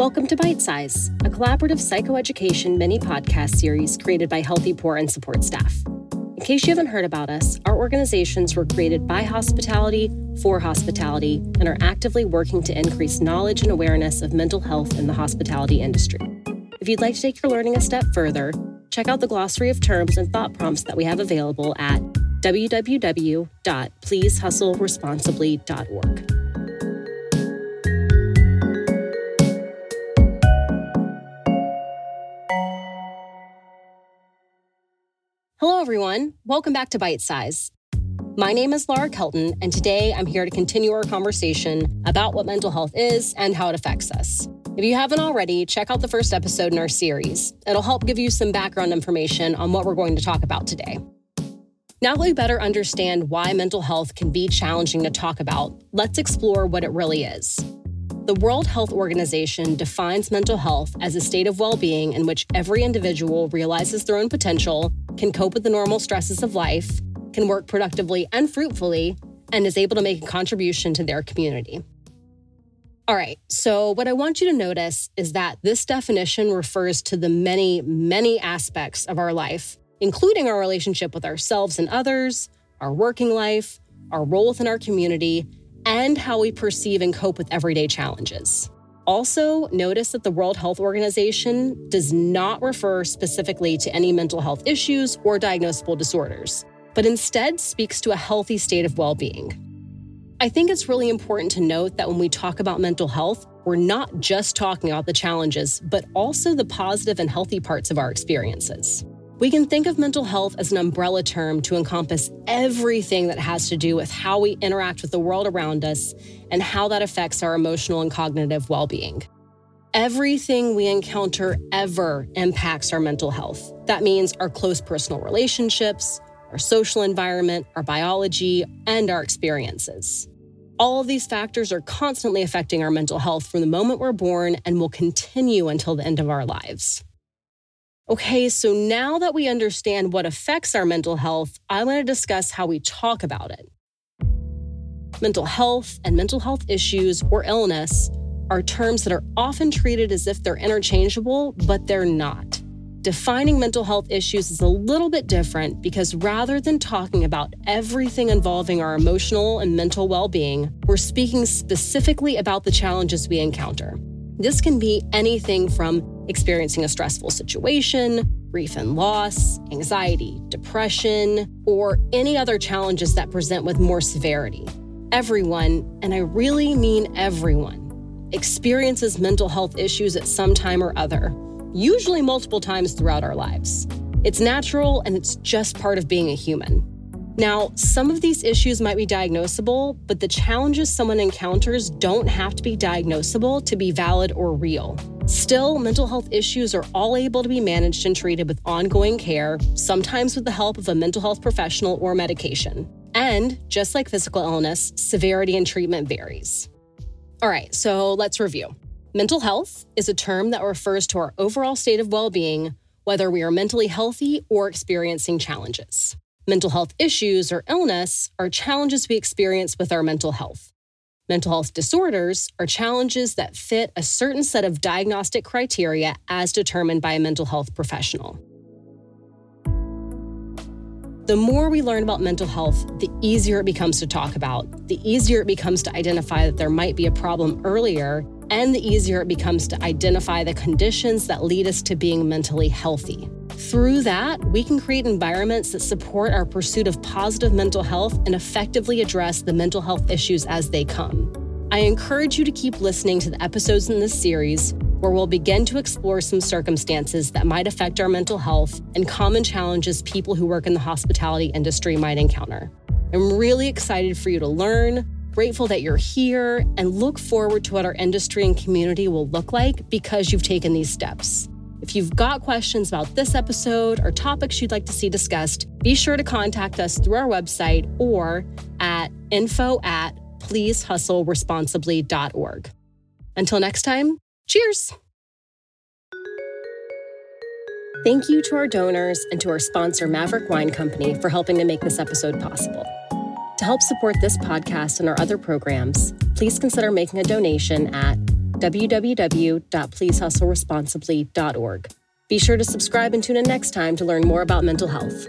Welcome to Bite Size, a collaborative psychoeducation mini podcast series created by Healthy Pour and support staff. In case you haven't heard about us, our organizations were created by hospitality for hospitality and are actively working to increase knowledge and awareness of mental health in the hospitality industry. If you'd like to take your learning a step further, check out the glossary of terms and thought prompts that we have available at www.pleasehustleresponsibly.org. Hello, everyone. Welcome back to Bite Size. My name is Laura Kelton, and today I'm here to continue our conversation about what mental health is and how it affects us. If you haven't already, check out the first episode in our series. It'll help give you some background information on what we're going to talk about today. Now that we better understand why mental health can be challenging to talk about, let's explore what it really is. The World Health Organization defines mental health as a state of well being in which every individual realizes their own potential, can cope with the normal stresses of life, can work productively and fruitfully, and is able to make a contribution to their community. All right, so what I want you to notice is that this definition refers to the many, many aspects of our life, including our relationship with ourselves and others, our working life, our role within our community, and how we perceive and cope with everyday challenges. Also, notice that the World Health Organization does not refer specifically to any mental health issues or diagnosable disorders, but instead speaks to a healthy state of well being. I think it's really important to note that when we talk about mental health, we're not just talking about the challenges, but also the positive and healthy parts of our experiences. We can think of mental health as an umbrella term to encompass everything that has to do with how we interact with the world around us and how that affects our emotional and cognitive well being. Everything we encounter ever impacts our mental health. That means our close personal relationships, our social environment, our biology, and our experiences. All of these factors are constantly affecting our mental health from the moment we're born and will continue until the end of our lives. Okay, so now that we understand what affects our mental health, I want to discuss how we talk about it. Mental health and mental health issues or illness are terms that are often treated as if they're interchangeable, but they're not. Defining mental health issues is a little bit different because rather than talking about everything involving our emotional and mental well being, we're speaking specifically about the challenges we encounter. This can be anything from experiencing a stressful situation, grief and loss, anxiety, depression, or any other challenges that present with more severity. Everyone, and I really mean everyone, experiences mental health issues at some time or other, usually multiple times throughout our lives. It's natural and it's just part of being a human. Now, some of these issues might be diagnosable, but the challenges someone encounters don't have to be diagnosable to be valid or real. Still, mental health issues are all able to be managed and treated with ongoing care, sometimes with the help of a mental health professional or medication. And just like physical illness, severity and treatment varies. All right, so let's review. Mental health is a term that refers to our overall state of well being, whether we are mentally healthy or experiencing challenges. Mental health issues or illness are challenges we experience with our mental health. Mental health disorders are challenges that fit a certain set of diagnostic criteria as determined by a mental health professional. The more we learn about mental health, the easier it becomes to talk about, the easier it becomes to identify that there might be a problem earlier, and the easier it becomes to identify the conditions that lead us to being mentally healthy. Through that, we can create environments that support our pursuit of positive mental health and effectively address the mental health issues as they come. I encourage you to keep listening to the episodes in this series where we'll begin to explore some circumstances that might affect our mental health and common challenges people who work in the hospitality industry might encounter. I'm really excited for you to learn, grateful that you're here, and look forward to what our industry and community will look like because you've taken these steps. If you've got questions about this episode or topics you'd like to see discussed, be sure to contact us through our website or at info at pleasehustleresponsibly.org. Until next time, cheers! Thank you to our donors and to our sponsor, Maverick Wine Company, for helping to make this episode possible. To help support this podcast and our other programs, please consider making a donation at www.pleasehustleresponsibly.org. Be sure to subscribe and tune in next time to learn more about mental health.